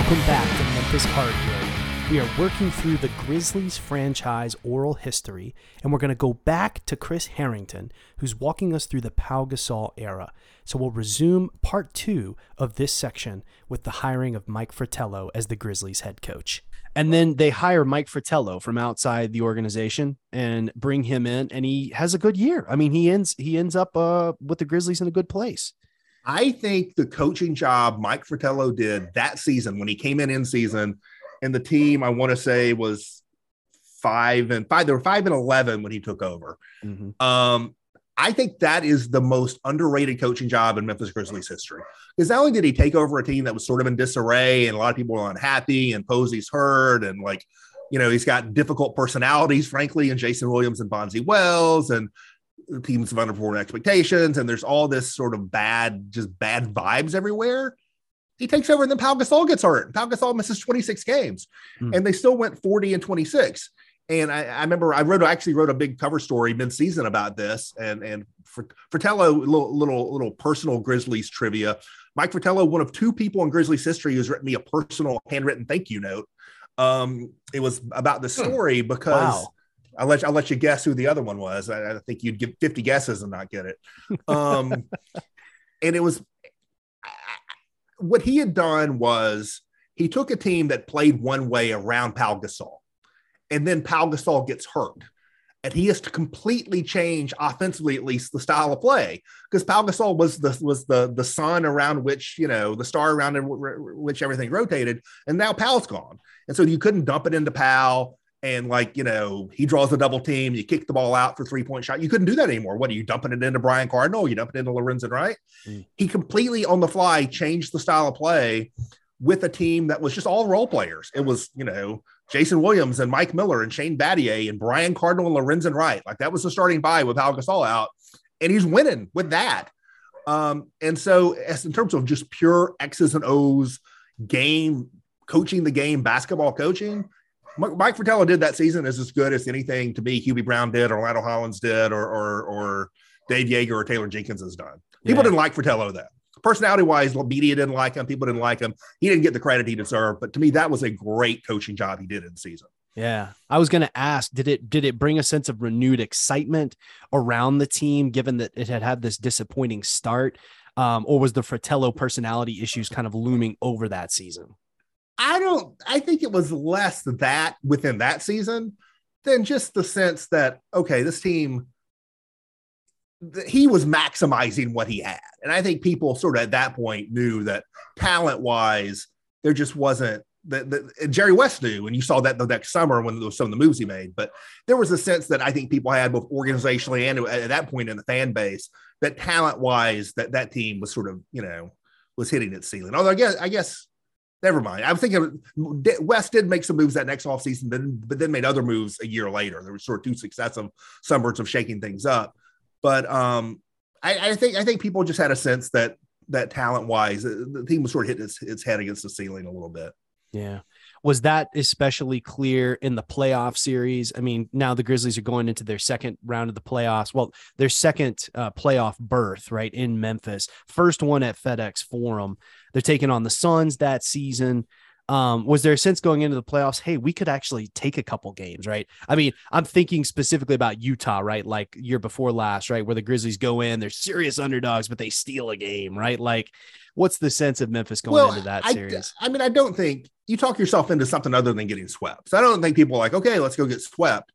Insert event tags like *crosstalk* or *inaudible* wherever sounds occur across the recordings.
Welcome back to Memphis Hardwood. We are working through the Grizzlies franchise oral history, and we're going to go back to Chris Herrington, who's walking us through the Pau Gasol era. So we'll resume part two of this section with the hiring of Mike Fratello as the Grizzlies head coach. And then they hire Mike Fratello from outside the organization and bring him in, and he has a good year. I mean, he ends he ends up uh, with the Grizzlies in a good place. I think the coaching job Mike Fratello did that season when he came in in season and the team I want to say was five and five. They were five and eleven when he took over. Mm-hmm. Um, I think that is the most underrated coaching job in Memphis Grizzlies history. Because not only did he take over a team that was sort of in disarray and a lot of people were unhappy, and Posey's hurt, and like, you know, he's got difficult personalities, frankly, and Jason Williams and Bonzi Wells, and teams of underperforming expectations, and there's all this sort of bad, just bad vibes everywhere. He takes over, and then Pau Gasol gets hurt. Pau Gasol misses 26 games, mm. and they still went 40 and 26. And I, I, remember I wrote I actually wrote a big cover story mid-season about this. And and for Fratello, little little little personal Grizzlies trivia. Mike Fratello, one of two people in Grizzlies history who's written me a personal handwritten thank you note. Um, it was about the hmm. story because wow. I'll let you, I'll let you guess who the other one was. I, I think you'd give 50 guesses and not get it. Um, *laughs* and it was what he had done was he took a team that played one way around Pau Gasol, and then Pau Gasol gets hurt. And he has to completely change offensively, at least the style of play, because Pau Gasol was the was the the sun around which you know the star around which everything rotated, and now Pau's gone, and so you couldn't dump it into Pau and like you know he draws a double team you kick the ball out for three point shot. You couldn't do that anymore. What are you dumping it into brian cardinal you dump it into lorenzen wright mm. he completely on the fly changed the style of play with a team that was just all role players. It was you know jason williams and mike miller and shane battier and brian cardinal and lorenzen wright. Like that was the starting buy with pau gasol out and he's winning with that. Um, and so as in terms of just pure x's and o's game coaching the game basketball coaching Mike Fratello did that season is as good as anything to me Hubie Brown did, or Orlando Hollins did, or or, or Dave Joerger or Taylor Jenkins has done. People yeah. didn't like Fratello though. Personality wise, media didn't like him. People didn't like him. He didn't get the credit he deserved. But to me, that was a great coaching job he did in the season. Yeah. I was going to ask, did it, did it bring a sense of renewed excitement around the team, given that it had had this disappointing start? Um, or was the Fratello personality issues kind of looming over that season? I don't, I think it was less that within that season than just the sense that, okay, this team, he was maximizing what he had. And I think people sort of at that point knew that talent wise, there just wasn't that Jerry West knew, and you saw that the next summer when there was some of the moves he made. But there was a sense that I think people had both organizationally and at that point in the fan base that talent wise, that that team was sort of you know was hitting its ceiling. Although I guess I guess never mind. I was thinking West did make some moves that next offseason, then but then made other moves a year later. There were sort of two successive summers of shaking things up. But um, I, I, think I think people just had a sense that that talent wise, the team was sort of hitting its, its head against the ceiling a little bit. Yeah. Was that especially clear in the playoff series? I mean, now the Grizzlies are going into their second round of the playoffs. Well, their second uh, playoff berth, right, in Memphis. First one at FedEx Forum. They're taking on the Suns that season. Um, was there a sense going into the playoffs? Hey, we could actually take a couple games, right? I mean, I'm thinking specifically about Utah, right? Like year before last, right? Where the Grizzlies go in, they're serious underdogs, but they steal a game, right? Like, what's the sense of Memphis going well, into that I, series? I mean, I don't think you talk yourself into something other than getting swept. So I don't think people are like, okay, let's go get swept.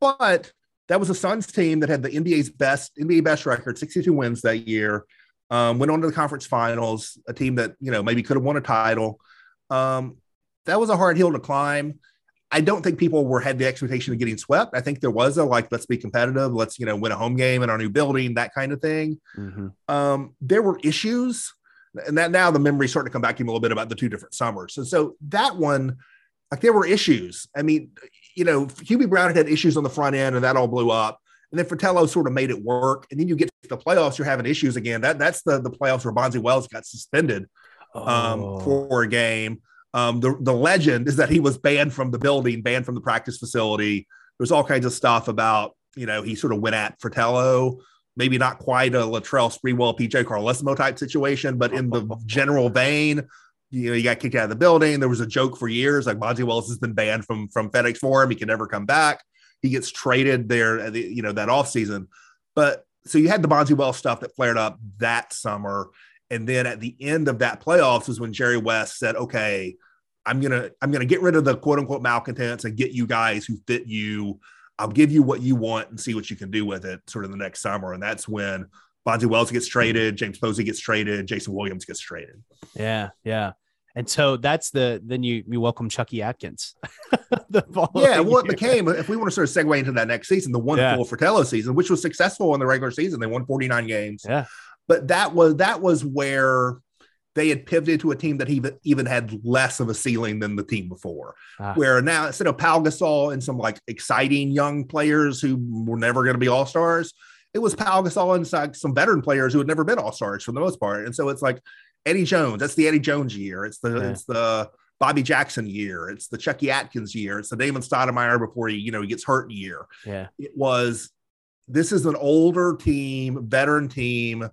But that was a Suns team that had the NBA's best NBA best record, 62 wins that year. Um, went on to the conference finals, a team that you know maybe could have won a title. Um, that was a hard hill to climb. I don't think people were had the expectation of getting swept. I think there was a like, let's be competitive, let's you know win a home game in our new building, that kind of thing. Mm-hmm. Um, there were issues, and that now the memories starting to come back to me a little bit about the two different summers. So, so that one, like there were issues. I mean, you know, Hubie Brown had had issues on the front end, and that all blew up. And then Fratello sort of made it work. And then you get to the playoffs, you're having issues again. That that's the the playoffs where Bonzi Wells got suspended um, oh. for a game. Um, the the legend is that he was banned from the building, banned from the practice facility. There's all kinds of stuff about you know he sort of went at Fratello, maybe not quite a Latrell Sprewell, PJ Carlesimo type situation, but in the *laughs* general vein. you know, he got kicked out of the building. There was a joke for years, like Bonzi Wells has been banned from from FedEx Forum. He can never come back. He gets traded there, you know, that off season. But so you had the Bonzi Wells stuff that flared up that summer, and then at the end of that playoffs was when Jerry West said, "Okay, I'm gonna I'm gonna get rid of the quote unquote malcontents and get you guys who fit you. I'll give you what you want and see what you can do with it." Sort of the next summer, and that's when Bonzi Wells gets traded, James Posey gets traded, Jason Williams gets traded. Yeah, yeah. And so that's the then you you welcome Chucky Atkins. *laughs* yeah, well, it became if we want to sort of segue into that next season, the one yeah. full Fratello season, which was successful in the regular season. They won 49 games. Yeah. But that was that was where they had pivoted to a team that even even had less of a ceiling than the team before. Ah. Where now instead of Pau Gasol and some like exciting young players who were never going to be all stars, it was Pau Gasol and some veteran players who had never been all stars for the most part. And so it's like Eddie Jones. That's the Eddie Jones year. It's the yeah. it's the Bobby Jackson year. It's the Chucky Atkins year. It's the Damon Stoudemire before he you know he gets hurt year. Yeah, it was. This is an older team, veteran team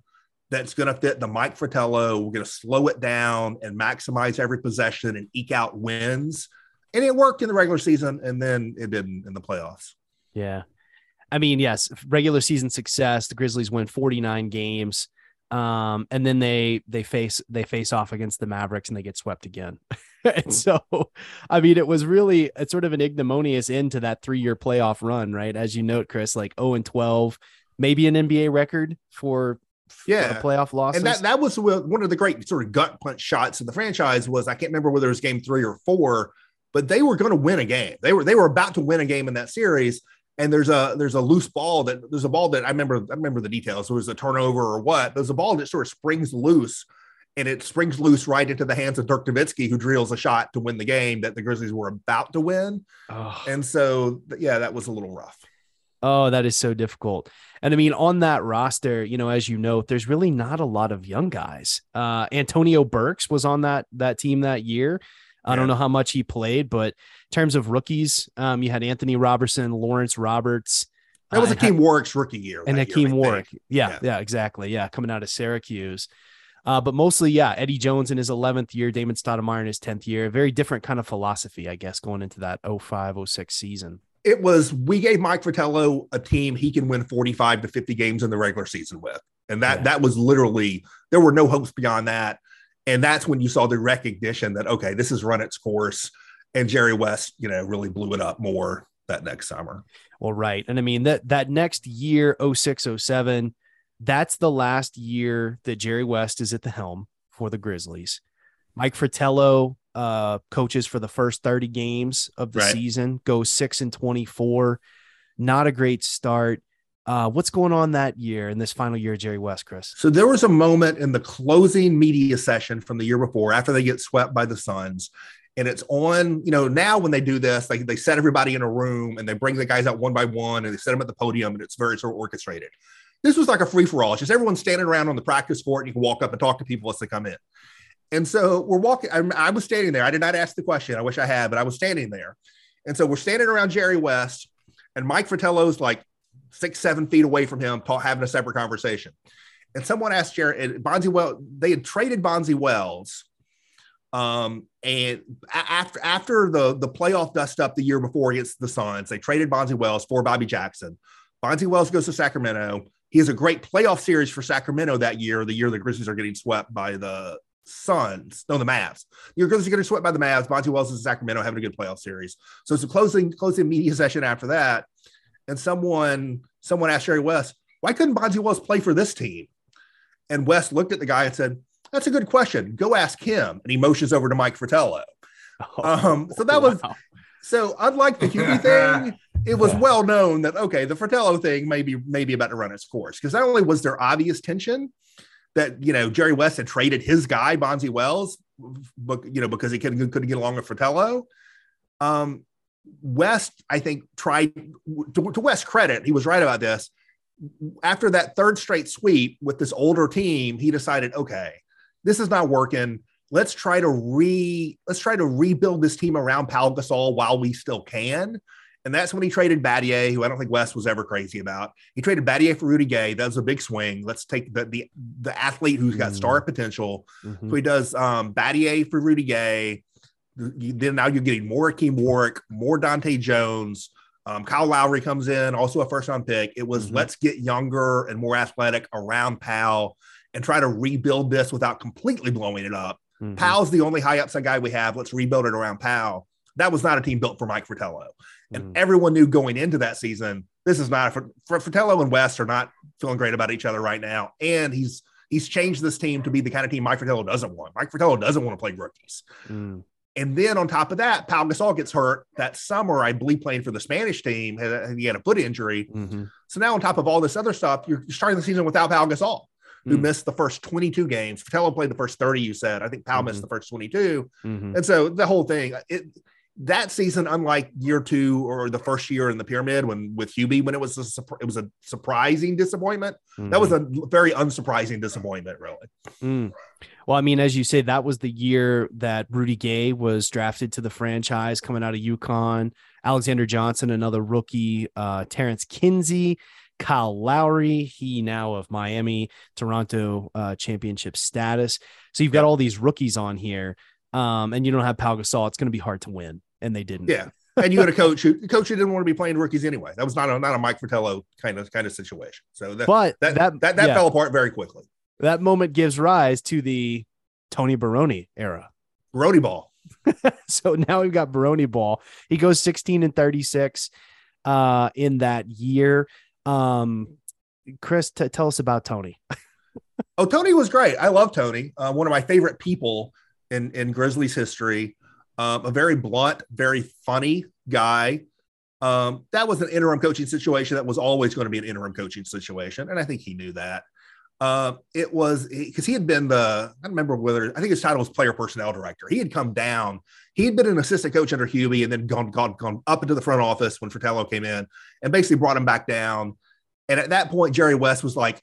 that's going to fit the Mike Fratello. We're going to slow it down and maximize every possession and eke out wins. And it worked in the regular season, and then it didn't in the playoffs. Yeah. I mean, yes, regular season success. The Grizzlies win 49 games um, and then they they face they face off against the Mavericks and they get swept again. *laughs* and so, I mean, it was really it's sort of an ignominious end to that three year playoff run, right? As you note, Chris, like 0 and 12, maybe an NBA record for yeah playoff losses. And that that was one of the great sort of gut punch shots of the franchise was I can't remember whether it was game three or four, but they were going to win a game. They were they were about to win a game in that series and there's a there's a loose ball that there's a ball that I remember I remember the details. It was a turnover or what. There's a ball that sort of springs loose, and it springs loose right into the hands of Dirk Nowitzki, who drills a shot to win the game that the Grizzlies were about to win. Oh. And so, yeah, that was a little rough. Oh, that is so difficult. And I mean, on that roster, you know, as you know, there's really not a lot of young guys. Uh, Antonio Burks was on that that team that year. I don't know how much he played, but in terms of rookies, um, you had Anthony Robertson, Lawrence Roberts. That was uh, Hakeem Warrick's rookie year. And Hakeem Warrick. Yeah, yeah, yeah, exactly. Yeah, coming out of Syracuse. Uh, but mostly, yeah, Eddie Jones in his 11th year, Damon Stoudemire in his 10th year. Very different kind of philosophy, I guess, going into that 05, 06 season. It was, we gave Mike Fratello a team he can win 45 to 50 games in the regular season with. And that, yeah. that was literally, there were no hopes beyond that. And that's when you saw the recognition that, okay, this has run its course. And Jerry West, you know, really blew it up more that next summer. Well, right. And I mean, that, that next year, 06, 07, that's the last year that Jerry West is at the helm for the Grizzlies. Mike Fratello uh, coaches for the first 30 games of the right. season, go six and 24. Not a great start. Uh, what's going on that year in this final year Jerry West, Chris? So there was a moment in the closing media session from the year before, after they get swept by the Suns, and it's on. You know, now when they do this, they they set everybody in a room and they bring the guys out one by one and they set them at the podium, and it's very sort of orchestrated. This was like a free for all. It's just everyone standing around on the practice court, and you can walk up and talk to people as they come in. And so we're walking. I, I was standing there. I did not ask the question. I wish I had, but I was standing there. And so we're standing around Jerry West, and Mike Fratello's like six, seven feet away from him, having a separate conversation. And someone asked Jared, Bonzi Wells, they had traded Bonzi Wells. Um, and after after the the playoff dust up the year before against the Suns, they traded Bonzi Wells for Bobby Jackson. Bonzi Wells goes to Sacramento. He has a great playoff series for Sacramento that year, the year the Grizzlies are getting swept by the Suns, no, the Mavs. The Grizzlies are going to sweat by the Mavs. Bonzi Wells is in Sacramento having a good playoff series. So it's a closing closing media session after that and someone someone asked Jerry West, why couldn't Bonzi Wells play for this team? And West looked at the guy and said, That's a good question. Go ask him. And he motions over to Mike Fratello. Oh, um, so that wow. was so unlike the Hubie *laughs* thing, it was yeah. well known that okay, the Fratello thing may be maybe about to run its course. Because not only was there obvious tension that you know Jerry West had traded his guy, Bonzi Wells, but you know, because he couldn't couldn't get along with Fratello. Um, West, I think, tried to, to West's credit, he was right about this. After that third straight sweep with this older team, he decided, okay, this is not working. Let's try to re let's try to rebuild this team around Pau Gasol while we still can. And that's when he traded Battier, who I don't think West was ever crazy about. He traded Battier for Rudy Gay. That was a big swing. Let's take the the, the athlete who's got star potential. Mhm. So he does um, Battier for Rudy Gay. You- Then now you're getting more Hakeem Warrick, more Dahntay Jones. Um, Kyle Lowry comes in, also a first round pick. It was Mhm. let's get younger and more athletic around Pau and try to rebuild this without completely blowing it up. Mhm. Pau's the only high upside guy we have. Let's rebuild it around Pau. That was not a team built for Mike Fratello. And Mhm. everyone knew going into that season, this is not for, for Fratello and West are not feeling great about each other right now. And he's he's changed this team to be the kind of team Mike Fratello doesn't want. Mike Fratello doesn't want to play rookies. Mm. And then on top of that, Pau Gasol gets hurt that summer, I believe, playing for the Spanish team. He had a foot injury. Mhm. So now, on top of all this other stuff, you're starting the season without Pau Gasol, who Mm. missed the first 22 games. Fratello played the first 30, you said. I think Pau Mhm. missed the first 22. Mhm. And so the whole thing, it that season, unlike year two or the first year in the pyramid when with Hubie, when it was a it was a surprising disappointment. That was a very unsurprising disappointment, really. Mm. Well, I mean, as you say, that was the year that Rudy Gay was drafted to the franchise coming out of UConn. Alexander Johnson, another rookie, uh, Tarence Kinsey, Kyle Lowry, he now of Miami, Toronto uh, championship status. So you've got all these rookies on here, um, and you don't have Pau Gasol. It's going to be hard to win, and they didn't. Yeah. And you had a coach who coach who didn't want to be playing rookies anyway. That was not a not a Mike Fratello kind of kind of situation. So that But that that that, that yeah, fell apart very quickly. that moment gives rise to the Tony Barone era. Brody ball. *laughs* so now we've got Barone ball. He goes 16 and 36 uh in that year. Um Chris, t- tell us about Tony. Oh, Tony was great. I love Tony. Uh, one of my favorite people in in Grizzlies history. Um, a very blunt, very funny guy. Um, that was an interim coaching situation. That was always going to be an interim coaching situation, and I think he knew that. Um, it was because he had been the I don't remember whether I think his title was player personnel director. He had come down. He had been an assistant coach under Hubie, and then gone gone gone up into the front office when Fratello came in, and basically brought him back down. And at that point, Jerry West was like,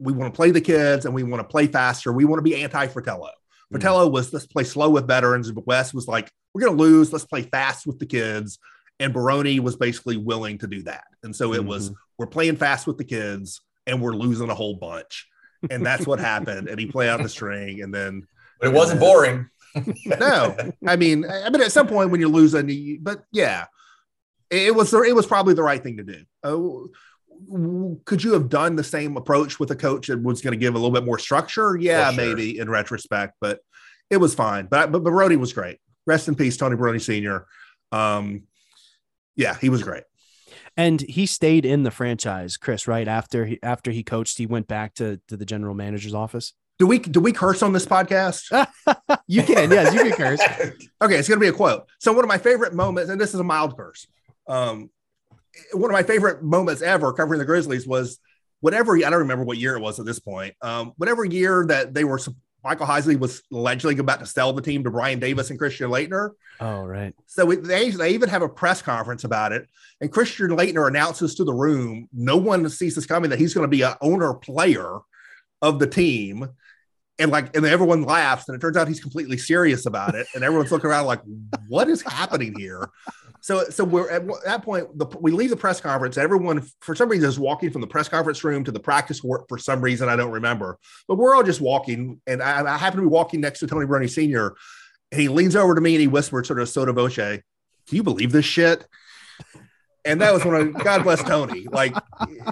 "We want to play the kids, and we want to play faster. We want to be anti-Fratello." Fratello was let's play slow with veterans, but West was like, "We're going to lose. Let's play fast with the kids." And Barone was basically willing to do that, and so it was we're playing fast with the kids, and we're losing a whole bunch, and that's what happened. And he played out the string, and then But it wasn't boring. *laughs* no, I mean, I mean, at some point when you're losing, you, but yeah, it was it was probably the right thing to do. Uh, w- could you have done the same approach with a coach that was going to give a little bit more structure? Yeah, sure. maybe in retrospect, but it was fine. But but Barone was great. Rest in peace, Tony Barone Senior. Um, yeah, he was great. And he stayed in the franchise, Chris, right after he after he coached, he went back to, to the general manager's office. Do we do we curse on this podcast? *laughs* You can, yes, you can curse. *laughs* Okay, it's going to be a quote. So one of my favorite moments, and this is a mild curse. Um, one of my favorite moments ever covering the Grizzlies was whatever I don't remember what year it was at this point. Um, whatever year that they were Michael Heisley was allegedly about to sell the team to Brian Davis and Christian Laettner. Oh, right. So it, they they even have a press conference about it, and Christian Laettner announces to the room, no one sees this coming that he's going to be an owner player of the team. And like, and everyone laughs, and it turns out he's completely serious about it. And everyone's looking around like, what is happening here? So, so we're at that point. The, we leave the press conference. Everyone, for some reason, is walking from the press conference room to the practice court. For some reason, I don't remember. But we're all just walking, and I, I happen to be walking next to Tony Barone Senior. And he leans over to me and he whispers, sort of sotto voce, "Can you believe this shit?" And that was when I, God bless Tony. Like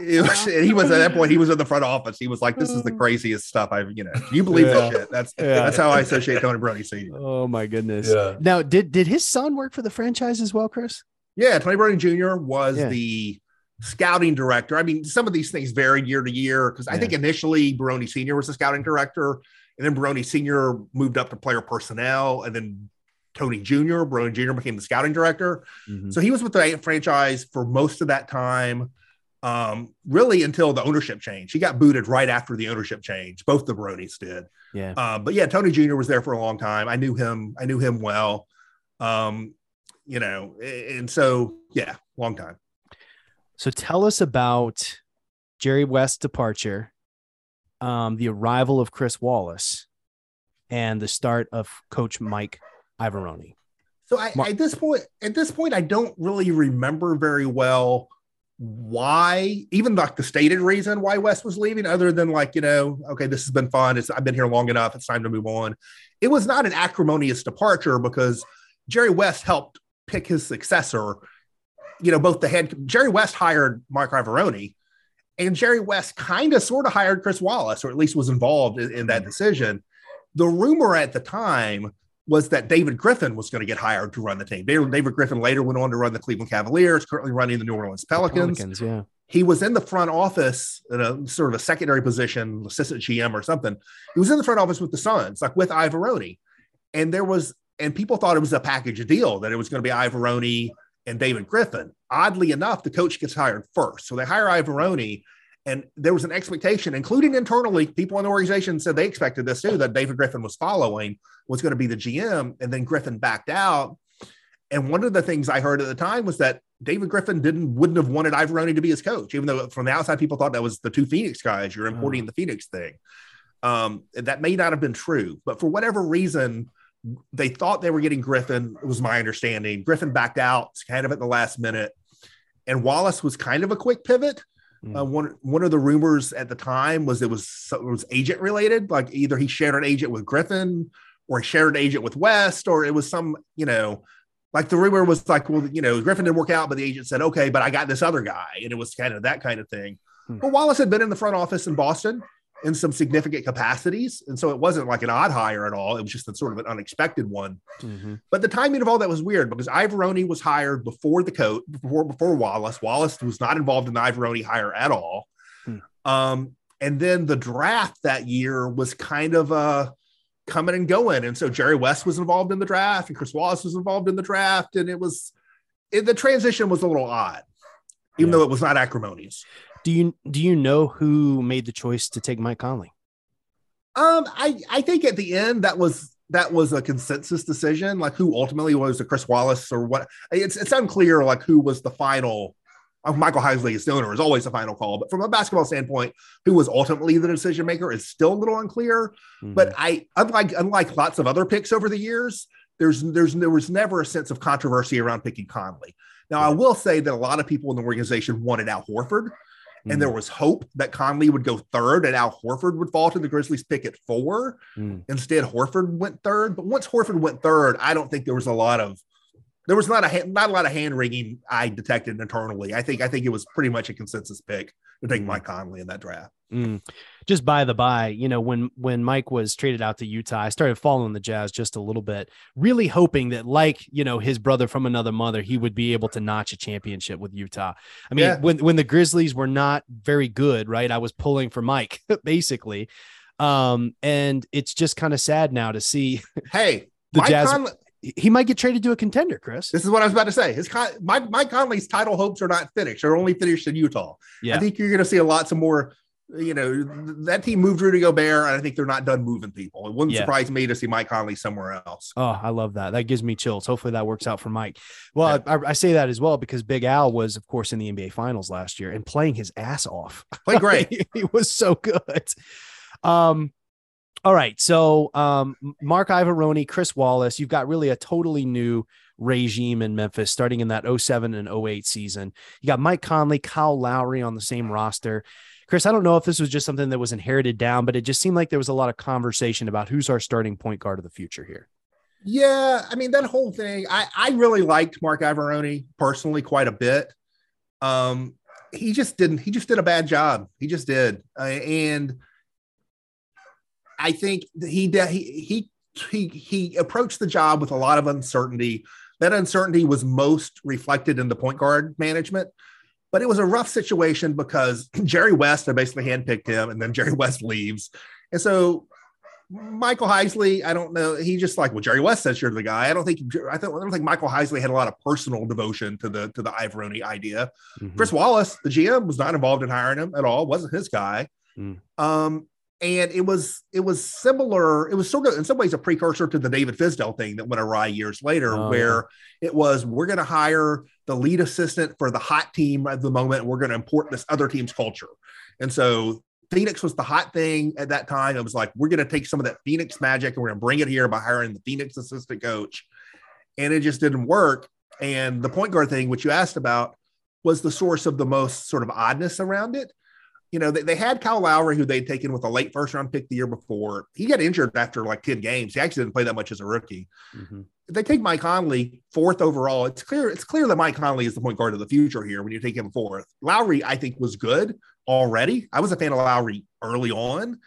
it was, he was at that point, he was in the front office. He was like, "This is the mm. craziest stuff I've, you know, you believe Yeah. this shit?" That's Yeah. that's how I associate Tony Barone Senior. Oh my goodness. Yeah. Now, did did his son work for the franchise as well, Chris? Yeah, Tony Barone Jr. was Yeah. the scouting director. I mean, some of these things varied year to year because I think initially Barone Sr. was the scouting director, and then Barone Sr. moved up to player personnel, and then Tony Jr. Barone Jr. became the scouting director. Mhm. So he was with the franchise for most of that time, um, really until the ownership change. He got booted right after the ownership change. Both the Barones did. Yeah. Uh, but yeah, Tony Jr. was there for a long time. I knew him. I knew him well. Um, you know, and so yeah, long time. So tell us about Jerry West's departure, um, the arrival of Chris Wallace, and the start of Coach Mike Iavaroni. So I, at this point, at this point, I don't really remember very well why, even like the stated reason why West was leaving, other than like, you know, okay, this has been fun. It's I've been here long enough. It's time to move on. It was not an acrimonious departure because Jerry West helped pick his successor. You know, both the head Jerry West hired Mark Iavaroni, and Jerry West kind of sort of hired Chris Wallace, or at least was involved in, in that mm-hmm. decision. The rumor at the time was that David Griffin was going to get hired to run the team. David, Griffin later went on to run the Cleveland Cavaliers, currently running the New Orleans Pelicans. Pelicans yeah. He was in the front office in a sort of a secondary position, assistant GM or something. He was in the front office with the Suns, like with Iavaroni. And there was, and people thought it was a package deal that it was going to be Iavaroni and David Griffin. Oddly enough, the coach gets hired first. So they hire Iavaroni and there was an expectation, including internally, people in the organization said they expected this too, that David Griffin was following, was going to be the GM. And then Griffin backed out. And one of the things I heard at the time was that David Griffin didn't wouldn't have wanted Iavaroni to be his coach, even though from the outside people thought that was the two Phoenix guys. You're importing oh. the Phoenix thing. Um, that may not have been true, but for whatever reason, they thought they were getting Griffin. It was my understanding. Griffin backed out kind of at the last minute, and Wallace was kind of a quick pivot. Mm. Uh, one one of the rumors at the time was it was it was agent related, like either he shared an agent with Griffin or he shared an agent with West, or it was some you know like the rumor was like, well, you know, Griffin didn't work out, but the agent said, okay, but I got this other guy, and it was kind of that kind of thing. Hmm. But Wallace had been in the front office in Boston in some significant capacities. And so it wasn't like an odd hire at all. It was just a sort of an unexpected one. Mm-hmm. But the timing of all that was weird because Iavaroni was hired before the coat, before before Wallace. Wallace was not involved in the Iavaroni hire at all. Mm. Um, and then the draft that year was kind of uh coming and going. And so Jerry West was involved in the draft and Chris Wallace was involved in the draft. And it was it, the transition was a little odd, even yeah. though it was not acrimonious. Do you do you know who made the choice to take Mike Conley? Um, I I think at the end that was that was a consensus decision. Like who ultimately was the Chris Wallace or what? It's it's unclear like who was the final. Michael Heisley is the owner is always the final call, but from a basketball standpoint, who was ultimately the decision maker is still a little unclear. Mm-hmm. But I unlike unlike lots of other picks over the years, there's there's there was never a sense of controversy around picking Conley. Now, I will say that a lot of people in the organization wanted Al Horford mm. and there mm. was hope that Conley would go third and Al Horford would fall to the Grizzlies pick at four. Mm. Instead, Horford went third. But once Horford went third, I don't think there was a lot of there was not a not a lot of hand wringing I detected internally. I think I think it was pretty much a consensus pick mm. Mike Conley in that draft. Mm. Just by the by, you know, when when Mike was traded out to Utah, I started following the Jazz just a little bit, really hoping that, like you know, his brother from another mother, he would be able to notch a championship with Utah. I mean, yeah. when when the Grizzlies were not very good, right? I was pulling for Mike *laughs* basically, um, and it's just kind of sad now to see. Hey, *laughs* the Mike Jazz. Conley- he might get traded to a contender, Chris. This is what I was about to say. His Mike, Mike Conley's title hopes are not finished; they're only finished in Utah. Yeah. I think you're going to see a lot some more you know, that team moved Rudy Gobert, and I think they're not done moving people. It wouldn't yeah. surprise me to see Mike Conley somewhere else. Oh, I love that. That gives me chills. Hopefully that works out for Mike. Well, yeah. I, I, say that as well because Big Al was, of course, in the NBA Finals last year and playing his ass off. Play great. *laughs* he was so good. Um, all right. So um, Mark Iavaroni, Chris Wallace, you've got really a totally new regime in Memphis starting in that 07 and 08 season. You got Mike Conley, Kyle Lowry on the same roster. Chris, I don't know if this was just something that was inherited down, but it just seemed like there was a lot of conversation about who's our starting point guard of the future here. Yeah, I mean that whole thing. I I really liked Mark Iavaroni personally quite a bit. Um, he just didn't. He just did a bad job. He just did, uh, and I think he he he he he approached the job with a lot of uncertainty. That uncertainty was most reflected in the point guard management. But it was a rough situation because *clears throat* Jerry West had basically handpicked him, and then Jerry *laughs* West leaves. And so Michael Heisley, I don't know. He just like, well, Jerry West says you're the guy. I don't think I, don't, I don't think Michael Heisley had a lot of personal devotion to the to the Iavaroni idea. Mm-hmm. Chris Wallace, the GM, was not involved in hiring him at all. wasn't his guy. Mm. Um, and it was it was similar. It was sort of in some ways a precursor to the David Fizdale thing that went awry years later, oh, where yeah. it was we're going to hire the lead assistant for the hot team at the moment. We're going to import this other team's culture, and so Phoenix was the hot thing at that time. It was like we're going to take some of that Phoenix magic and we're going to bring it here by hiring the Phoenix assistant coach. and it just didn't work. And the point guard thing, which you asked about, was the source of the most sort of oddness around it. You know, they, they had Kyle Lowry, who they'd taken with a late first round pick the year before. He got injured after like 10 games. He actually didn't play that much as a rookie. Mm-hmm. They take Mike Conley fourth overall. It's clear, it's clear that Mike Conley is the point guard of the future here when you take him fourth. Lowry, I think, was good already. I was a fan of Lowry early on.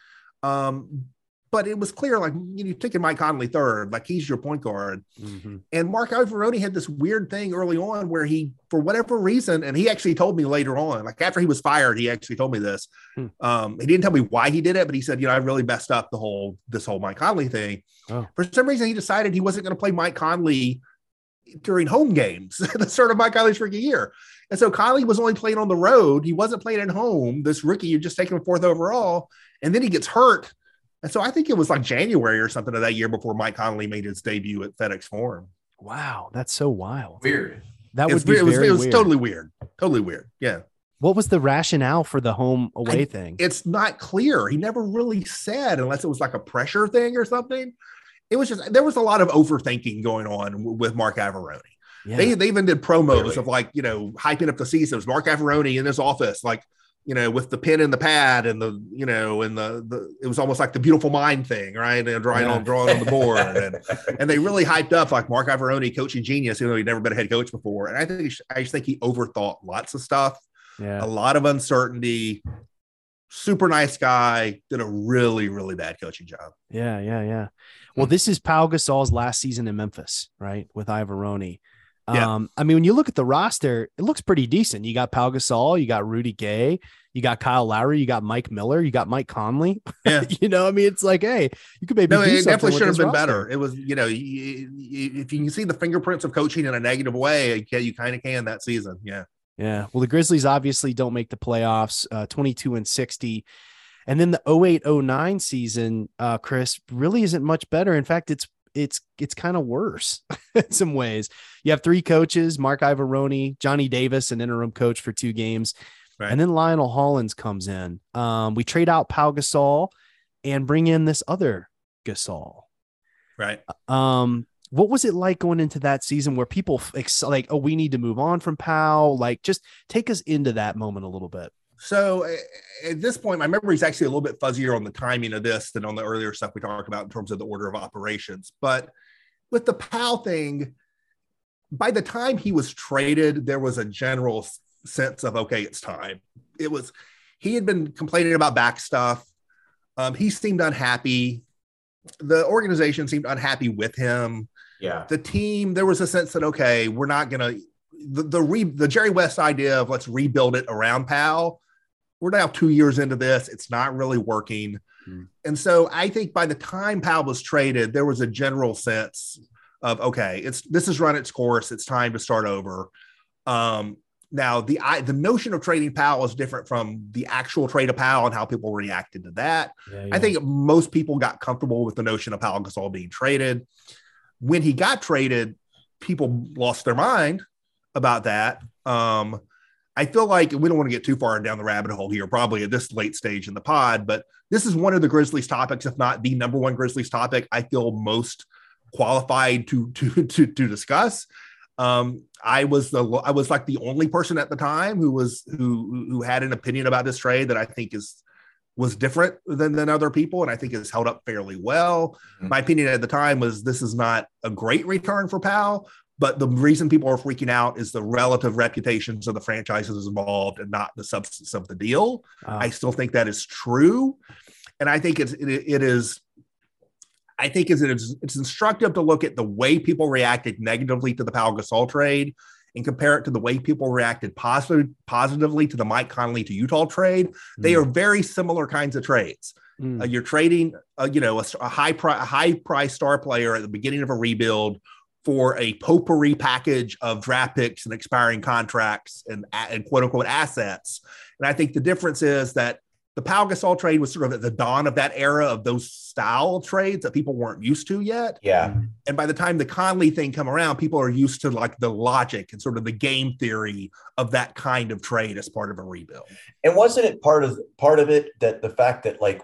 Um, but it was clear, like you know, taking Mike Conley third, like he's your point guard. Mm-hmm. And Mark Iavaroni had this weird thing early on where he, for whatever reason, and he actually told me later on, like after he was fired, he actually told me this. Hmm. Um, he didn't tell me why he did it, but he said, you know, I really messed up the whole this whole Mike Conley thing. Oh. For some reason, he decided he wasn't going to play Mike Conley during home games, *laughs* the start of Mike Conley's rookie year. And so Conley was only playing on the road. He wasn't playing at home. This rookie, you just taking him fourth overall. And then he gets hurt and so I think it was like January or something of that year before Mike Conley made his debut at FedEx Forum. Wow, that's so wild. Weird. That would be it was, very it was weird. totally weird. Totally weird. Yeah. What was the rationale for the home away I, thing? It's not clear. He never really said, unless it was like a pressure thing or something. It was just there was a lot of overthinking going on with Mark Iavaroni. Yeah. They, they even did promos really? of like, you know, hyping up the season. It was Mark Iavaroni in his office, like you know, with the pen and the pad and the, you know, and the, the it was almost like the beautiful mind thing, right? And drawing yeah. on drawing on the board. *laughs* and, and they really hyped up like Mark Iavaroni, coaching genius, even though he'd never been a head coach before. And I think I just think he overthought lots of stuff, yeah. a lot of uncertainty. Super nice guy, did a really, really bad coaching job. Yeah, yeah, yeah. Well, hmm. this is Pau Gasol's last season in Memphis, right? With Iavaroni. Yeah. Um, I mean, when you look at the roster, it looks pretty decent. You got Pau Gasol, you got Rudy Gay, you got Kyle Lowry, you got Mike Miller, you got Mike Conley. Yeah. *laughs* you know, I mean, it's like, hey, you could maybe. No, it definitely should have been roster. better. It was, you know, you, you, if you can see the fingerprints of coaching in a negative way, you, you kind of can that season. Yeah. Yeah. Well, the Grizzlies obviously don't make the playoffs, uh, 22 and 60. And then the 08 09 season, uh, Chris, really isn't much better. In fact, it's it's it's kind of worse *laughs* in some ways. You have three coaches: Mark Iavaroni, Johnny Davis, an interim coach for two games, right. and then Lionel Hollins comes in. Um, we trade out Pau Gasol and bring in this other Gasol. Right. Um, what was it like going into that season where people like, oh, we need to move on from Pau? Like, just take us into that moment a little bit. So at this point, my memory is actually a little bit fuzzier on the timing of this than on the earlier stuff we talked about in terms of the order of operations. But with the Pau thing, by the time he was traded, there was a general sense of okay, it's time. It was he had been complaining about back stuff. Um, he seemed unhappy. The organization seemed unhappy with him. Yeah. The team, there was a sense that okay, we're not gonna the the, re, the Jerry West idea of let's rebuild it around Pau we're now two years into this. It's not really working. Mm-hmm. And so I think by the time Pau was traded, there was a general sense of okay, it's this has run its course. It's time to start over. Um, now the I, the notion of trading Pau is different from the actual trade of Pau and how people reacted to that. Yeah, yeah. I think most people got comfortable with the notion of Pau Gasol being traded. When he got traded, people lost their mind about that. Um, I feel like we don't want to get too far down the rabbit hole here, probably at this late stage in the pod, but this is one of the Grizzlies topics, if not the number one Grizzlies topic, I feel most qualified to to to, to discuss. Um, I was the I was like the only person at the time who was who who had an opinion about this trade that I think is was different than, than other people and I think has held up fairly well. Mm-hmm. My opinion at the time was this is not a great return for Pau, but the reason people are freaking out is the relative reputations of the franchises involved and not the substance of the deal. Uh, I still think that is true. And I think it's, it, it is, I think it's, it's instructive to look at the way people reacted negatively to the Pau Gasol trade and compare it to the way people reacted positive, positively to the Mike Conley to Utah trade. Mm-hmm. They mm. are very similar kinds of trades. Mm. Uh, you're trading, uh, you know, a, a high price, a high price star player at the beginning of a rebuild for a potpourri package of draft picks and expiring contracts and, and quote unquote assets. And I think the difference is that the Pau Gasol trade was sort of at the dawn of that era of those style trades that people weren't used to yet. Yeah. And by the time the Conley thing come around, people are used to like the logic and sort of the game theory of that kind of trade as part of a rebuild. And wasn't it part of part of it that the fact that like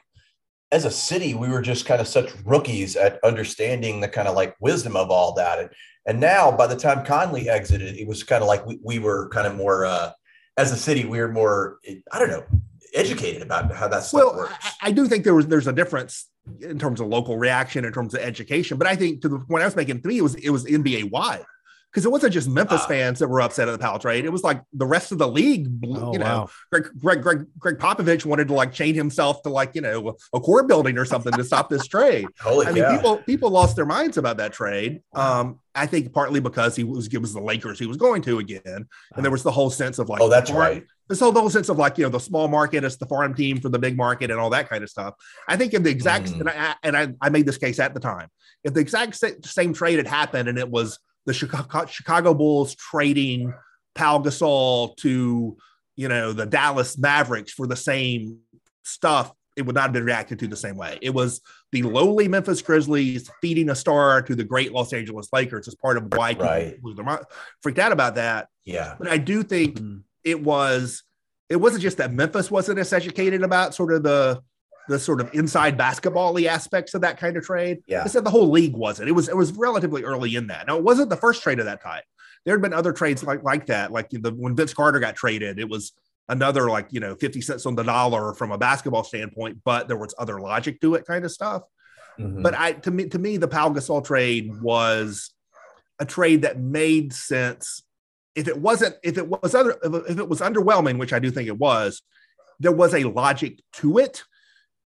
as a city, we were just kind of such rookies at understanding the kind of like wisdom of all that. And, and now by the time Conley exited, it was kind of like we, we were kind of more, uh, as a city, we were more, I don't know, educated about how that stuff well, works. I, I do think there was, there's a difference in terms of local reaction, in terms of education. But I think to the point I was making, to me, it was, it was NBA wide because it wasn't just Memphis uh, fans that were upset at the Pau trade. It was like the rest of the league. Oh, you know, wow. Greg, Greg, Greg, Gregg Popovich wanted to like chain himself to like you know a core building or something to stop this trade. *laughs* Holy I mean, people people lost their minds about that trade. Um, I think partly because he was it was the Lakers he was going to again, and there was the whole sense of like, oh, that's right. This whole, the whole sense of like you know the small market, it's the farm team for the big market, and all that kind of stuff. I think if the exact mm. and, I, and I, I made this case at the time, if the exact same trade had happened and it was the Chicago, Chicago Bulls trading Pau Gasol to, you know, the Dallas Mavericks for the same stuff, it would not have been reacted to the same way. It was the lowly Memphis Grizzlies feeding a star to the great Los Angeles Lakers as part of why right. people freaked out about that. Yeah. But I do think mm-hmm. it was, it wasn't just that Memphis wasn't as educated about sort of the the sort of inside basketball aspects of that kind of trade. Yeah. I said the whole league wasn't. It was it was relatively early in that. Now it wasn't the first trade of that type. There had been other trades like like that. Like the when Vince Carter got traded, it was another like you know 50 cents on the dollar from a basketball standpoint, but there was other logic to it kind of stuff. Mm-hmm. But I to me to me, the Pau Gasol trade was a trade that made sense. If it wasn't, if it was other, if it was underwhelming, which I do think it was, there was a logic to it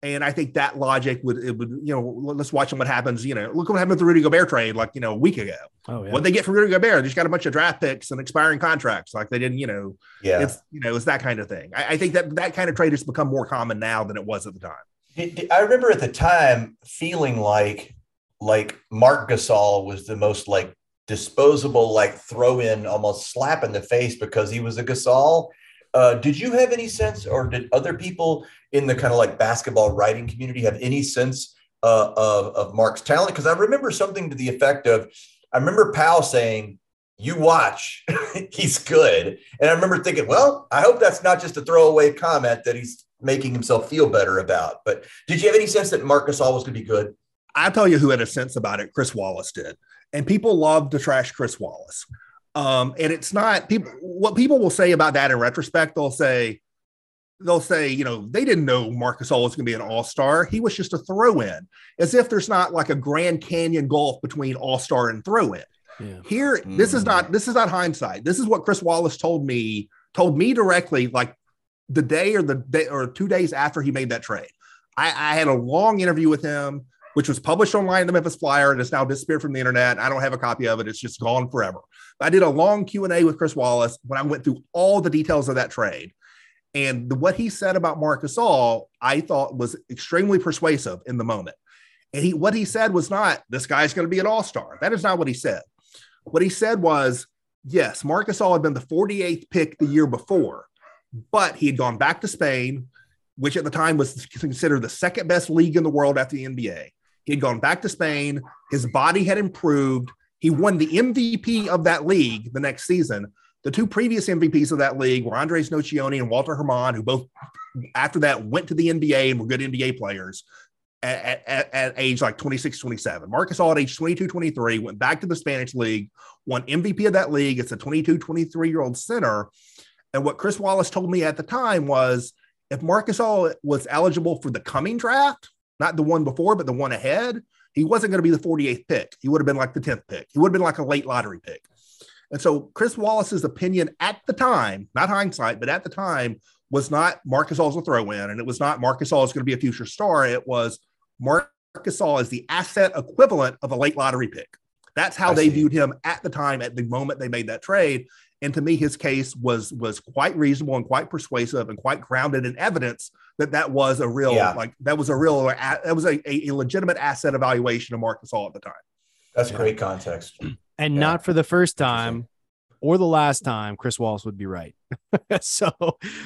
and I think that logic would it would you know let's watch what happens. You know, look what happened with the Rudy Gobert trade like you know a week ago. Oh yeah. What they get from Rudy Gobert? They just got a bunch of draft picks and expiring contracts. Like they didn't you know. Yeah. It's you know it's that kind of thing. I, I think that that kind of trade has become more common now than it was at the time. I remember at the time feeling like like Marc Gasol was the most like disposable like throw in almost slap in the face because he was a Gasol uh, did you have any sense, or did other people in the kind of like basketball writing community have any sense uh, of, of Marc's talent? Because I remember something to the effect of, I remember Pau saying, "You watch, *laughs* he's good," and I remember thinking, "Well, I hope that's not just a throwaway comment that he's making himself feel better about." But did you have any sense that Marc Gasol was going to be good? I'll tell you who had a sense about it. Chris Wallace did, and people love to trash Chris Wallace. Um, and it's not people. What people will say about that in retrospect, they'll say, they'll say, you know, they didn't know Marc Gasol was going to be an all star. He was just a throw in, as if there's not like a Grand Canyon gulf between all star and throw in. Yeah. Here, mm. this is not this is not hindsight. This is what Chris Wallace told me told me directly, like the day or the day or two days after he made that trade. I, I had a long interview with him which was published online in the Memphis Flyer and has now disappeared from the internet. I don't have a copy of it; it's just gone forever. I did a long Q and A with Chris Wallace when I went through all the details of that trade, and what he said about Marc Gasol, I thought was extremely persuasive in the moment. And he, what he said was not this guy's going to be an all star. That is not what he said. What he said was, yes, Marc Gasol had been the 48th pick the year before, but he had gone back to Spain, which at the time was considered the second best league in the world after the NBA. He had gone back to Spain. His body had improved. He won the MVP of that league the next season. The two previous MVPs of that league were Andres Nocioni and Walter Herrmann, who both, after that, went to the NBA and were good NBA players at, at, at age like 26, 27. Marc Gasol at age 22, 23 went back to the Spanish league, won MVP of that league. It's a 22, 23 year old center. And what Chris Wallace told me at the time was if Marc Gasol was eligible for the coming draft, not the one before, but the one ahead, he wasn't going to be the 48th pick. He would have been like the 10th pick. He would have been like a late lottery pick. And so Chris Wallace's opinion at the time, not hindsight, but at the time, was not Marc Gasol's a throw in, and it was not Marc Gasol is going to be a future star. It was Marc Gasol is the asset equivalent of a late lottery pick. That's how I they see. viewed him at the time, at the moment they made that trade. And to me, his case was was quite reasonable and quite persuasive and quite grounded in evidence that that was a real yeah. like that was a real uh, that was a, a legitimate asset evaluation of Marc Gasol at the time. That's yeah. great context. *clears throat* And yeah. not for the first time or the last time, Chris Wallace would be right. *laughs* so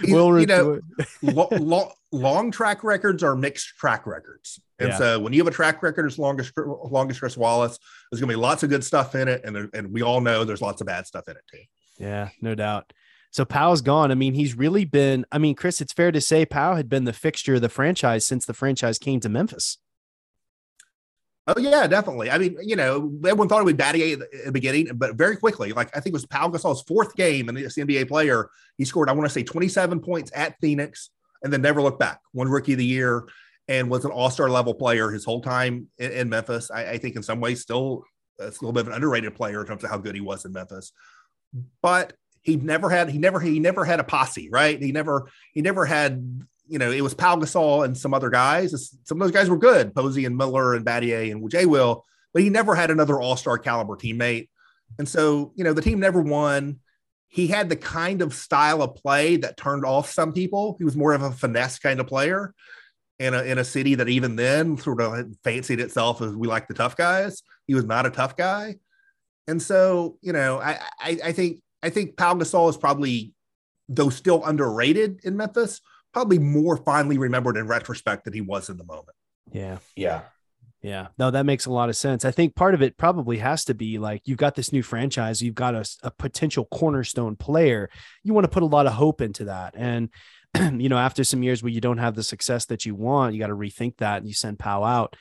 we'll you know, *laughs* lo- lo- long track records are mixed track records. And yeah. so when you have a track record as long as long as Chris Wallace, there's going to be lots of good stuff in it, and and we all know there's lots of bad stuff in it too. Yeah, no doubt. So Pau's gone. I mean, he's really been. I mean, Chris, it's fair to say Powell had been the fixture of the franchise since the franchise came to Memphis. Oh yeah, definitely. I mean, you know, everyone thought it would batty at the beginning, but very quickly, like I think it was Pau Gasol's fourth game and the NBA player. He scored, I want to say, 27 points at Phoenix, and then never looked back. Won rookie of the year, and was an All Star level player his whole time in, in Memphis. I, I, think in some ways uh, still a little bit of an underrated player in terms of how good he was in Memphis, but he never had he never he never had a posse, right? He never he never had you know, it was Pau Gasol and some other guys. Some of those guys were good, Posey and Miller and Battier and Jay Will, but he never had another all star caliber teammate. And so, you know, the team never won. He had the kind of style of play that turned off some people. He was more of a finesse kind of player in a, in a city that even then sort of fancied itself as we like the tough guys. He was not a tough guy. And so, you know, I, I, I think, I think Pau Gasol is probably, though still underrated in Memphis, probably more finely remembered in retrospect than he was in the moment. Yeah. Yeah. Yeah. No, that makes a lot of sense. I think part of it probably has to be like you've got this new franchise, you've got a, a potential cornerstone player. You want to put a lot of hope into that. And, *clears throat* you know, after some years where you don't have the success that you want, you got to rethink that and you send Pau out.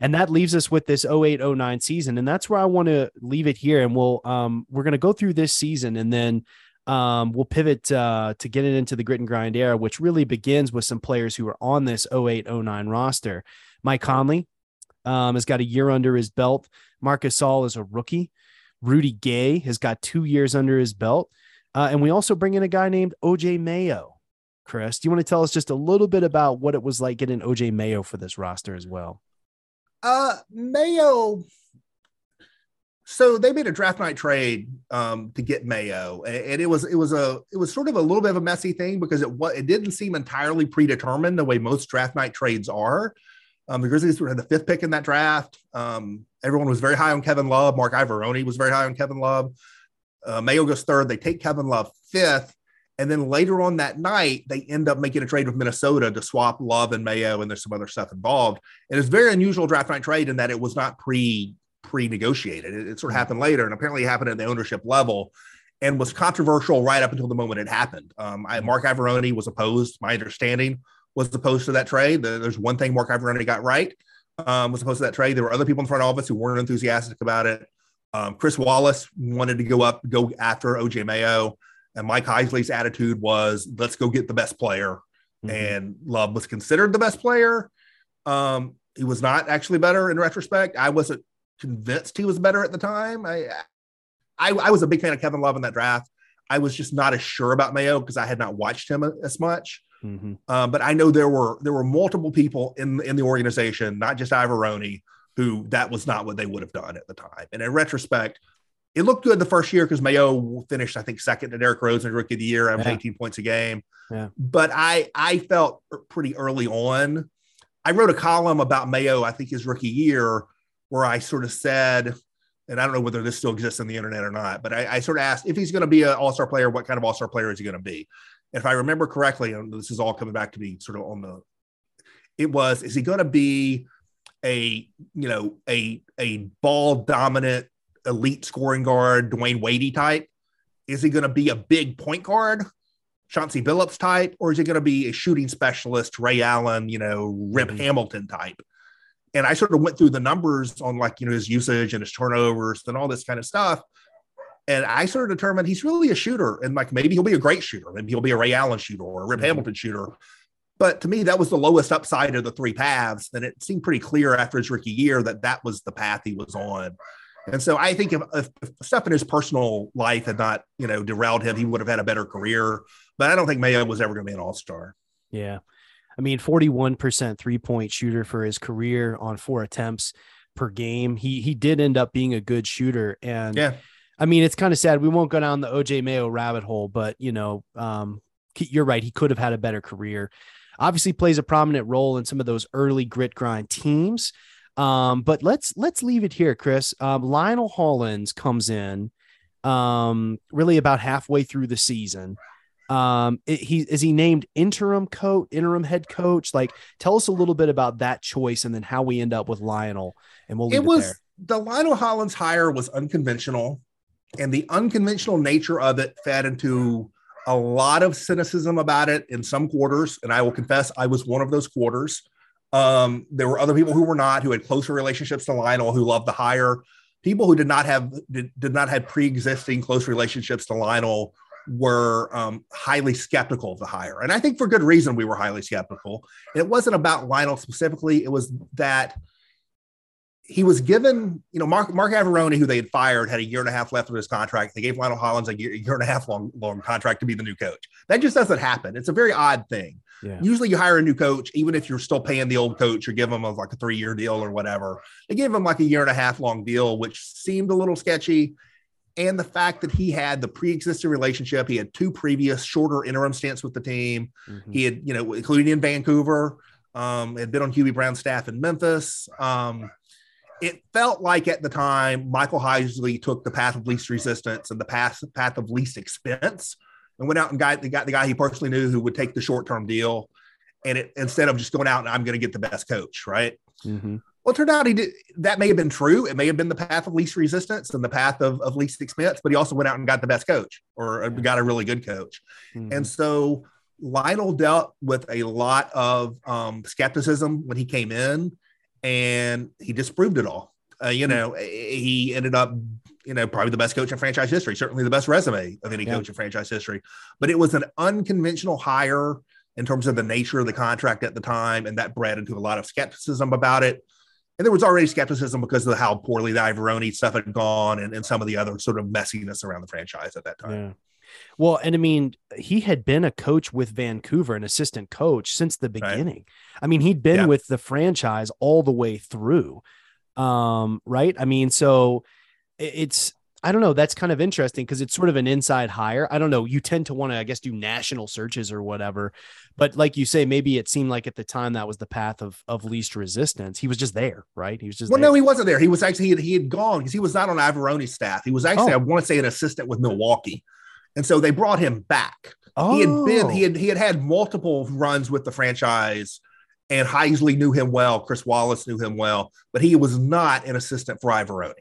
And that leaves us with this 08 09 season. And that's where I want to leave it here. And we'll, um, we're going to go through this season and then um, we'll pivot uh, to get it into the grit and grind era, which really begins with some players who are on this 08 09 roster. Mike Conley um, has got a year under his belt. Marc Gasol is a rookie. Rudy Gay has got two years under his belt. Uh, and we also bring in a guy named OJ Mayo. Chris, do you want to tell us just a little bit about what it was like getting OJ Mayo for this roster as well? Uh, Mayo so they made a draft night trade um, to get Mayo, and it was it was a it was sort of a little bit of a messy thing because it it didn't seem entirely predetermined the way most draft night trades are. Um, the Grizzlies were the fifth pick in that draft. Um, everyone was very high on Kevin Love. Marc Iavaroni was very high on Kevin Love. Uh, Mayo goes third. They take Kevin Love fifth. And then later on that night, they end up making a trade with Minnesota to swap Love and Mayo, and there's some other stuff involved. And it's very unusual draft night trade in that it was not pre pre-negotiated. It, it sort of mm. happened later, and apparently happened at the ownership level, and was controversial right up until the moment it happened. Um, I, Marc Iavaroni was opposed. My understanding was opposed to that trade. There's one thing Marc Iavaroni got right. Um, was opposed to that trade. There were other people in front office who weren't enthusiastic about it. Um, Chris Wallace wanted to go up, go after OJ Mayo, and Mike Heisley's attitude was, "Let's go get the best player." Mm-hmm. And Love was considered the best player. Um, he was not actually better in retrospect. I wasn't convinced he was better at the time. I, I, I was a big fan of Kevin Love in that draft. I was just not as sure about Mayo because I had not watched him as much. Mm-hmm. Um, but I know there were there were multiple people in in the organization, not just Iavaroni, who that was not what they would have done at the time. And in retrospect, it looked good the first year because Mayo finished, I think, second to Derrick Rose in Rookie of the Year, averaged yeah. 18 points a game. Yeah. But I I felt pretty early on. I wrote a column about Mayo, I think his rookie year, where I sort of said, and I don't know whether this still exists on the internet or not, but I, I sort of asked if he's going to be an all star player, what kind of all star player is he going to be? If I remember correctly, and this is all coming back to me sort of on the, it was, is he going to be a, you know, a, a ball dominant elite scoring guard, Dwyane Wadey type? Is he going to be a big point guard, Chauncey Billups type, or is he going to be a shooting specialist, Ray Allen, you know, Rip mm-hmm. Hamilton type? and I sort of went through the numbers on like you know his usage and his turnovers and all this kind of stuff. And I sort of determined he's really a shooter, and like maybe he'll be a great shooter, maybe he'll be a Ray Allen shooter or a Rip mm-hmm. Hamilton shooter. But to me, that was the lowest upside of the three paths. And it seemed pretty clear after his rookie year that that was the path he was on. And so I think if, if, stuff in his personal life had not, you know, derailed him, he would have had a better career. But I don't think Mayo was ever going to be an all star. Yeah. I mean, 41% three point shooter for his career on four attempts per game. He he did end up being a good shooter. And yeah, I mean, it's kind of sad. We won't go down the OJ Mayo rabbit hole, but you know, um, you're right. He could have had a better career. Obviously, plays a prominent role in some of those early grit grind teams. Um, but let's let's leave it here, Chris. Um, Lionel Hollins comes in um, really about halfway through the season. Um, it, he is he named interim coach, interim head coach? Like, tell us a little bit about that choice, and then how we end up with Lionel. And we'll. it was it the Lionel Hollins hire was unconventional, and the unconventional nature of it fed into a lot of cynicism about it in some quarters, and I will confess I was one of those quarters. Um, there were other people who were not, who had closer relationships to Lionel, who loved the hire. People who did not have did, did not have pre-existing close relationships to Lionel were um, highly skeptical of the hire, and I think for good reason we were highly skeptical. It wasn't about Lionel specifically; it was that he was given, you know, Marc Marc Iavaroni, who they had fired, had a year and a half left of his contract. They gave Lionel Hollins a year, year and a half long long contract to be the new coach. That just doesn't happen. It's a very odd thing. Yeah. Usually, you hire a new coach, even if you're still paying the old coach, or give them a, like a three year deal or whatever. They gave him like a year and a half long deal, which seemed a little sketchy. And the fact that he had the pre existing relationship, he had two previous shorter interim stints with the team. Mm-hmm. He had, you know, including in Vancouver, um, had been on Hubie Brown's staff in Memphis. Um, it felt like at the time Michael Heisley took the path of least resistance and the path path of least expense and went out and got the guy the guy he personally knew who would take the short term deal, and it instead of just going out and I'm going to get the best coach, right? Mm-hmm. Well, it turned out he did that may have been true. It may have been the path of least resistance and the path of, of least expense, but he also went out and got the best coach or got a really good coach. Mm-hmm. And so Lionel dealt with a lot of um, skepticism when he came in and he disproved it all. Uh, you hmm. know, he ended up, you know, probably the best coach in franchise history, certainly the best resume of any yeah. coach in franchise history. But it was an unconventional hire in terms of the nature of the contract at the time, and that bred into a lot of skepticism about it. And there was already skepticism because of how poorly the Iavaroni stuff had gone and, and some of the other sort of messiness around the franchise at that time. Yeah. Well, and I mean, he had been a coach with Vancouver, an assistant coach since the beginning. Right. I mean, he'd been yeah. with the franchise all the way through. Um, right. I mean, so it's, I don't know. That's kind of interesting because it's sort of an inside hire. I don't know. You tend to want to, I guess, do national searches or whatever. But like you say, maybe it seemed like at the time that was the path of of least resistance. He was just there, right? He was just well, there. no, he wasn't there. He was actually he had, he had gone because he was not on Iavaroni's staff. He was actually, oh. I want to say, an assistant with Milwaukee. And so they brought him back. Oh. He had been he had oh. he had had multiple runs with the franchise, and Heisley knew him well. Chris Wallace knew him well, but he was not an assistant for Iavaroni.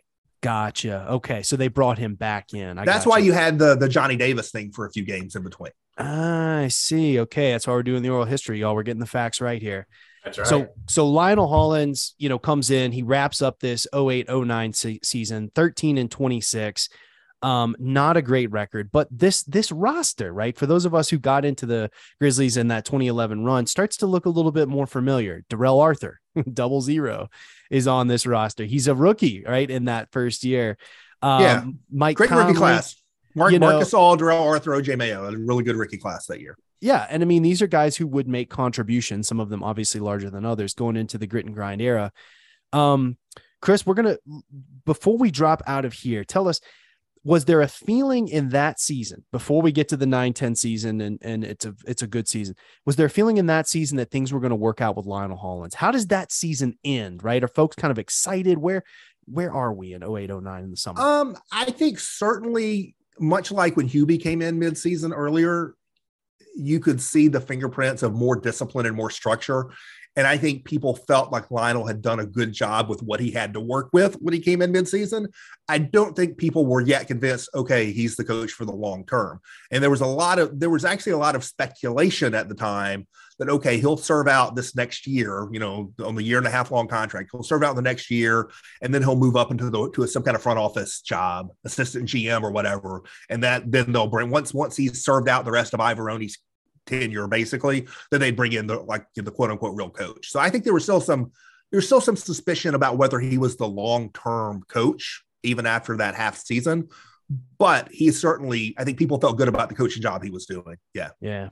Gotcha. Okay, so they brought him back in. I that's gotcha. why you had the the Johnny Davis thing for a few games in between. Ah, I see. Okay, that's why we're doing the oral history, y'all. We're getting the facts right here. That's right. So so Lionel Hollins, you know, comes in. He wraps up this 0809 se- season, 13 and 26. Um, not a great record, but this this roster, right? For those of us who got into the Grizzlies in that 2011 run, starts to look a little bit more familiar. Darrell Arthur, *laughs* double zero, is on this roster. He's a rookie, right? In that first year. Um, yeah, Mike great Conley, rookie class. Mark, you know, Marc Gasol, Darrell Arthur, OJ Mayo, a really good rookie class that year. Yeah, and I mean these are guys who would make contributions. Some of them obviously larger than others going into the grit and grind era. Um, Chris, we're gonna before we drop out of here, tell us was there a feeling in that season before we get to the 9-10 season and, and it's a it's a good season was there a feeling in that season that things were going to work out with lionel hollins? How does that season end right? Are folks kind of excited? Where where are we in 08 09 in the summer? Um i think certainly much like when hubie came in mid-season earlier you could see the fingerprints of more discipline and more structure and I think people felt like Lionel had done a good job with what he had to work with when he came in midseason. I don't think people were yet convinced, okay, he's the coach for the long term. And there was a lot of, there was actually a lot of speculation at the time that, okay, he'll serve out this next year, you know, on the year and a half long contract. He'll serve out the next year and then he'll move up into the, to a, some kind of front office job, assistant GM or whatever. And that then they'll bring, once, once he's served out the rest of Iavaroni's tenure, basically, then they'd bring in the like the quote unquote real coach. So I think there was still some there's still some suspicion about whether he was the long term coach even after that half season. But he certainly, I think people felt good about the coaching job he was doing. Yeah. Yeah.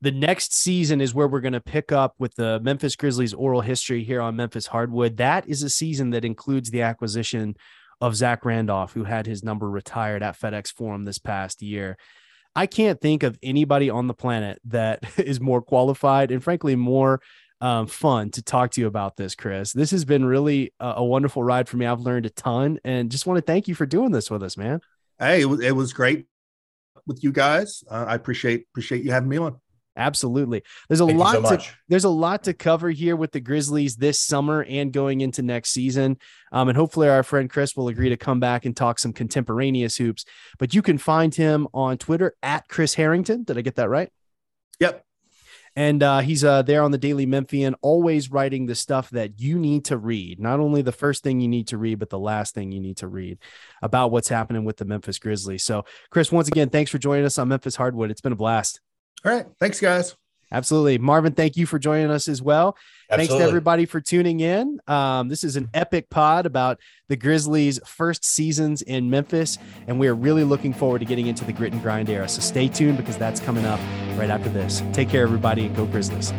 The next season is where we're going to pick up with the Memphis Grizzlies oral history here on Memphis Hardwood. That is a season that includes the acquisition of Zach Randolph, who had his number retired at FedEx Forum this past year. I can't think of anybody on the planet that *laughs* is more qualified and frankly more um, fun to talk to you about this, Chris. This has been really a, a, wonderful ride for me. I've learned a ton and just want to thank you for doing this with us, man. Hey, it was, it was great with you guys. Uh, I appreciate appreciate you having me on. Absolutely. There's a Thank lot so to much. there's a lot to cover here with the Grizzlies this summer and going into next season. Um, and hopefully our friend Chris will agree to come back and talk some contemporaneous hoops. But you can find him on Twitter at Chris Herrington. Did I get that right? Yep. And uh, he's uh, there on the Daily Memphian, always writing the stuff that you need to read. Not only the first thing you need to read, but the last thing you need to read about what's happening with the Memphis Grizzlies. So, Chris, once again, thanks for joining us on Memphis Hardwood. It's been a blast. All right. Thanks, guys. Absolutely. Marvin, thank you for joining us as well. Thanks to everybody for tuning in. Um, this is an epic pod about the Grizzlies' first seasons in Memphis, and we are really looking forward to getting into the grit and grind era. So stay tuned because that's coming up right after this. Take care, everybody, and go Grizzlies.